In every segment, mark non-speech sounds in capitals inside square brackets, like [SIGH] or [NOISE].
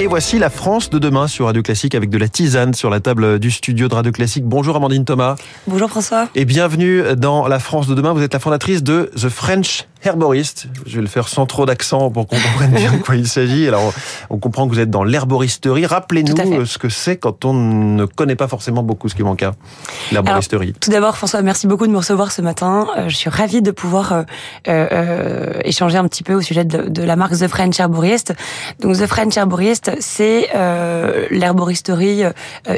Et voici la France de demain sur Radio Classique avec de la tisane sur la table du studio de Radio Classique. Bonjour Amandine Thomas. Bonjour François. Et bienvenue dans la France de demain. Vous êtes la fondatrice de The French herboriste. Je vais le faire sans trop d'accent pour qu'on comprenne bien de quoi il s'agit. Alors, on comprend que vous êtes dans l'herboristerie. Rappelez-nous ce que c'est quand on ne connaît pas forcément beaucoup ce qui manque à l'herboristerie. Tout d'abord, François, merci beaucoup de me recevoir ce matin. Euh, je suis ravie de pouvoir euh, euh, échanger un petit peu au sujet de, de, la marque The French Herborist. Donc, The French Herborist, c'est euh, l'herboristerie euh,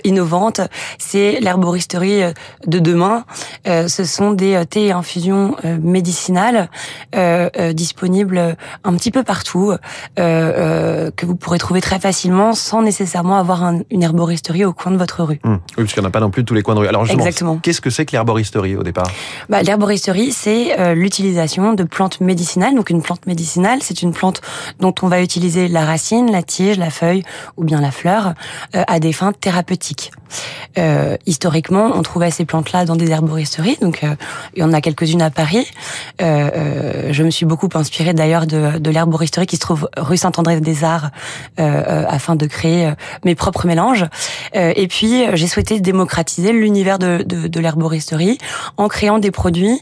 innovante, c'est l'herboristerie euh, de demain. ce sont des thés et infusions médicinales disponibles un petit peu partout, que vous pourrez trouver très facilement sans nécessairement avoir une herboristerie au coin de votre rue. Mmh. Oui, parce qu'il n'y en a pas non plus tous les coins de rue. Alors justement, qu'est-ce que c'est que l'herboristerie au départ? Bah, L'herboristerie, c'est l'utilisation de plantes médicinales. Donc une plante médicinale, c'est une plante dont on va utiliser la racine, la tige, la feuille ou bien la fleur euh, à des fins thérapeutiques. Euh, historiquement, on trouvait ces plantes-là dans des herboristeries, donc euh, il y en a quelques-unes à Paris. Je me suis beaucoup inspirée d'ailleurs de, de l'herboristerie qui se trouve rue Saint-André-des-Arts afin de créer mes propres mélanges. et puis, j'ai souhaité démocratiser l'univers de, de, de l'herboristerie en créant des produits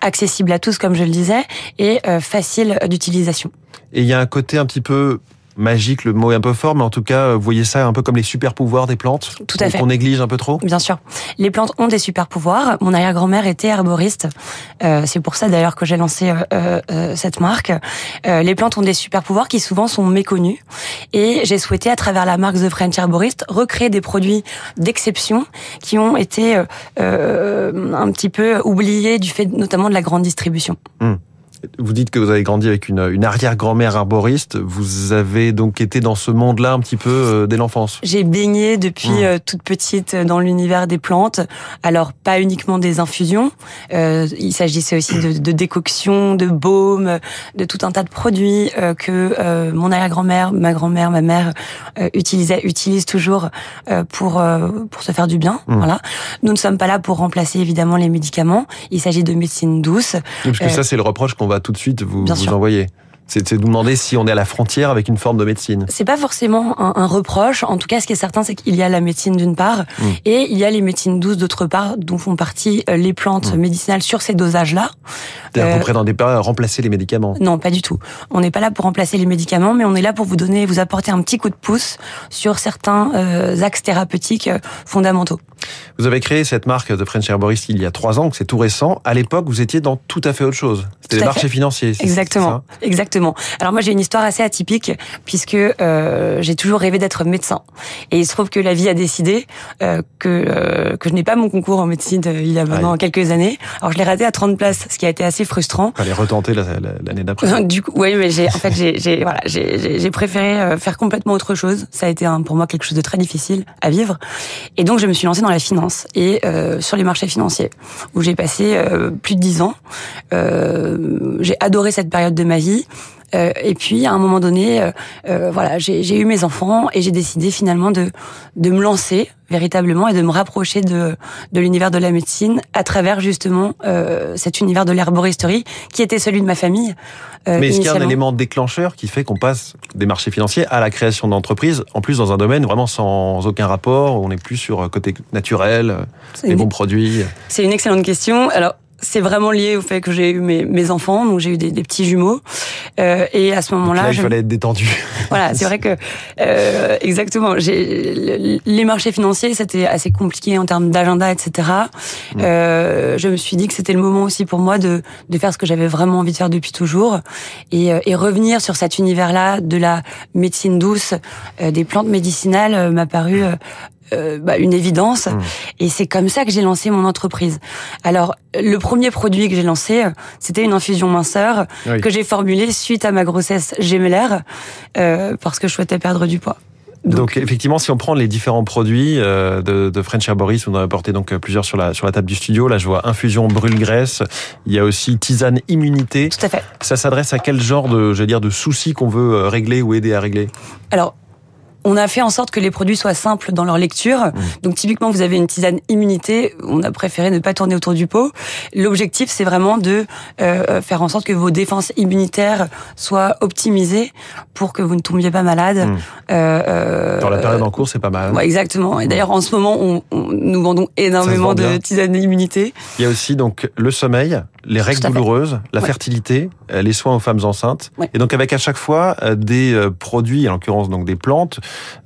accessibles à tous, comme je le disais, et faciles d'utilisation. Et il y a un côté un petit peu magique, le mot est un peu fort, mais en tout cas, vous voyez ça un peu comme les super pouvoirs des plantes Tout à fait. Qu'on néglige un peu trop? Bien sûr. Les plantes ont des super pouvoirs. Mon arrière-grand-mère était herboriste. Euh, c'est pour ça d'ailleurs que j'ai lancé euh, euh, cette marque. les plantes ont des super pouvoirs qui souvent sont méconnus. Et j'ai souhaité, à travers la marque The French Herborist, recréer des produits d'exception qui ont été un petit peu oubliés du fait notamment de la grande distribution. Hmm. Vous dites que vous avez grandi avec une, une arrière-grand-mère arboriste. Vous avez donc été dans ce monde-là un petit peu euh, dès l'enfance. J'ai baigné depuis mmh. euh, toute petite dans l'univers des plantes. Alors pas uniquement des infusions. Euh, il s'agissait aussi de, de décoctions, de baumes, de tout un tas de produits euh, que euh, mon arrière-grand-mère, ma grand-mère, ma mère utilisaient, utilisent toujours pour pour se faire du bien. Mmh. Voilà. Nous ne sommes pas là pour remplacer évidemment les médicaments. Il s'agit de médecine douce. parce que ça c'est le reproche qu'on va tout de suite vous, vous envoyer. C'est de demander si on est à la frontière avec une forme de médecine. C'est pas forcément un, un, reproche. En tout cas, ce qui est certain, c'est qu'il y a la médecine d'une part mmh. et il y a les médecines douces d'autre part, dont font partie euh, les plantes mmh. médicinales sur ces dosages-là. Euh, vous prétendez pas remplacer les médicaments Non, pas du tout. On n'est pas là pour remplacer les médicaments, mais on est là pour vous donner, vous apporter un petit coup de pouce sur certains euh, axes thérapeutiques euh, fondamentaux. Vous avez créé cette marque de French Herborist il y a trois ans, c'est tout récent. À l'époque, vous étiez dans tout à fait autre chose. C'était les marchés financiers. Exactement. Exactement. Alors moi, j'ai une histoire assez atypique puisque euh, j'ai toujours rêvé d'être médecin. Et il se trouve que la vie a décidé euh, que euh, que je n'ai pas mon concours en médecine euh, il y a maintenant quelques années. Alors je l'ai raté à 30 places, ce qui a été assez frustrant. Fallait retenter l'année d'après. [LAUGHS] du coup, oui, mais j'ai en fait j'ai voilà j'ai préféré euh, faire complètement autre chose. Ça a été un, pour moi quelque chose de très difficile à vivre. Et donc je me suis lancée dans la finance et euh, sur les marchés financiers où j'ai passé euh, plus de dix ans. Euh, j'ai adoré cette période de ma vie. Euh, et puis à un moment donné, euh, euh, voilà, j'ai eu mes enfants et j'ai décidé finalement de de me lancer véritablement et de me rapprocher de de l'univers de la médecine à travers justement cet univers de l'herboristerie qui était celui de ma famille. Mais est-ce qu'il y a un élément déclencheur qui fait qu'on passe des marchés financiers à la création d'entreprises, en plus dans un domaine vraiment sans aucun rapport, où on est plus sur côté naturel, les bons produits? C'est une excellente question. Alors c'est vraiment lié au fait que j'ai eu mes, mes enfants, donc j'ai eu des, des, petits jumeaux. Euh, et à ce moment-là, il fallait être détendu. [LAUGHS] Voilà, c'est vrai que euh, exactement. J'ai les marchés financiers, c'était assez compliqué en termes d'agenda, etc. Mm. Euh, je me suis dit que c'était le moment aussi pour moi de, de faire ce que j'avais vraiment envie de faire depuis toujours et, euh, et revenir sur cet univers-là de la médecine douce, euh, des plantes médicinales m'a paru euh, bah, une évidence. Mmh. Et c'est comme ça que j'ai lancé mon entreprise. Alors, le premier produit que j'ai lancé, c'était une infusion minceur que j'ai formulée suite à ma grossesse gémellaire euh, parce que je souhaitais perdre du poids. Donc, effectivement, si on prend les différents produits euh, de, de, French Herboris, on en a apporté donc plusieurs sur la sur la table du studio. Là, je vois infusion brûle-graisse. Il y a aussi tisane immunité. Tout à fait. Ça s'adresse à quel genre de, dire, de soucis qu'on veut régler ou aider à régler? Alors, on a fait en sorte que les produits soient simples dans leur lecture. Mmh. Donc typiquement, vous avez une tisane immunité, on a préféré ne pas tourner autour du pot. L'objectif, c'est vraiment de euh, faire en sorte que vos défenses immunitaires soient optimisées pour que vous ne tombiez pas malade. Mmh. Euh, euh, dans la période en cours, c'est pas mal. Ouais, exactement. Et mmh. d'ailleurs, en ce moment, on, nous vendons énormément de tisanes immunité. Il y a aussi donc le sommeil, les règles douloureuses, la fertilité, euh, les soins aux femmes enceintes. Et donc avec à chaque fois euh, des euh, produits, en l'occurrence donc des plantes.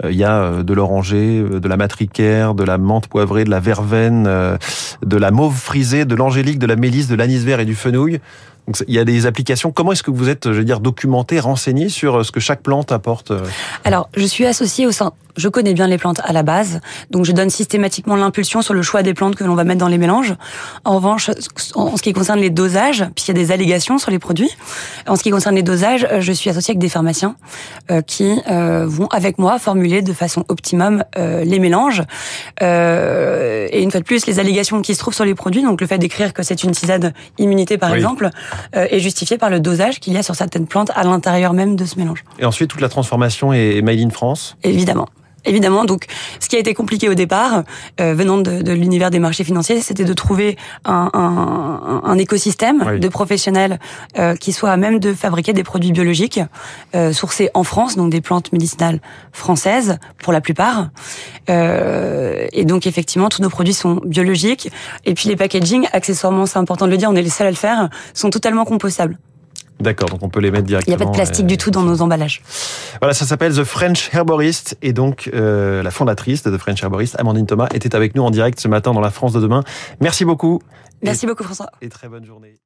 Il y a de l'oranger, de la matricaire, de la menthe poivrée, de la verveine, de la mauve frisée, de l'angélique, de la mélisse, de l'anis vert et du fenouil. Donc, il y a des applications. Comment est-ce que vous êtes, je veux dire, documenté, renseigné sur ce que chaque plante apporte Alors, je suis associée au sein je connais bien les plantes à la base, donc je donne systématiquement l'impulsion sur le choix des plantes que l'on va mettre dans les mélanges. En revanche, en ce qui concerne les dosages, puisqu'il y a des allégations sur les produits, en ce qui concerne les dosages, euh, je suis associée avec des pharmaciens euh, qui euh, vont avec moi formuler de façon optimum les mélanges. Et une fois de plus, les allégations qui se trouvent sur les produits, donc le fait d'écrire que c'est une tisane immunité par exemple, est justifié par le dosage qu'il y a sur certaines plantes à l'intérieur même de ce mélange. Et ensuite, toute la transformation est made in France? Évidemment. Évidemment, donc ce qui a été compliqué au départ, euh, venant de, de l'univers des marchés financiers, c'était de trouver un, un, un écosystème de professionnels euh, qui soit à même de fabriquer des produits biologiques euh, sourcés en France, donc des plantes médicinales françaises pour la plupart. Euh, et donc effectivement, tous nos produits sont biologiques. Et puis les packaging, accessoirement, c'est important de le dire, on est les seuls à le faire, sont totalement compostables. D'accord, donc on peut les mettre directement. Il n'y a pas de plastique du tout dans nos emballages. Voilà, ça s'appelle The French Herborist et donc euh, la fondatrice de The French Herborist, Amandine Thomas, était avec nous en direct ce matin dans la France de demain. Merci beaucoup. Merci beaucoup François. Et très bonne journée.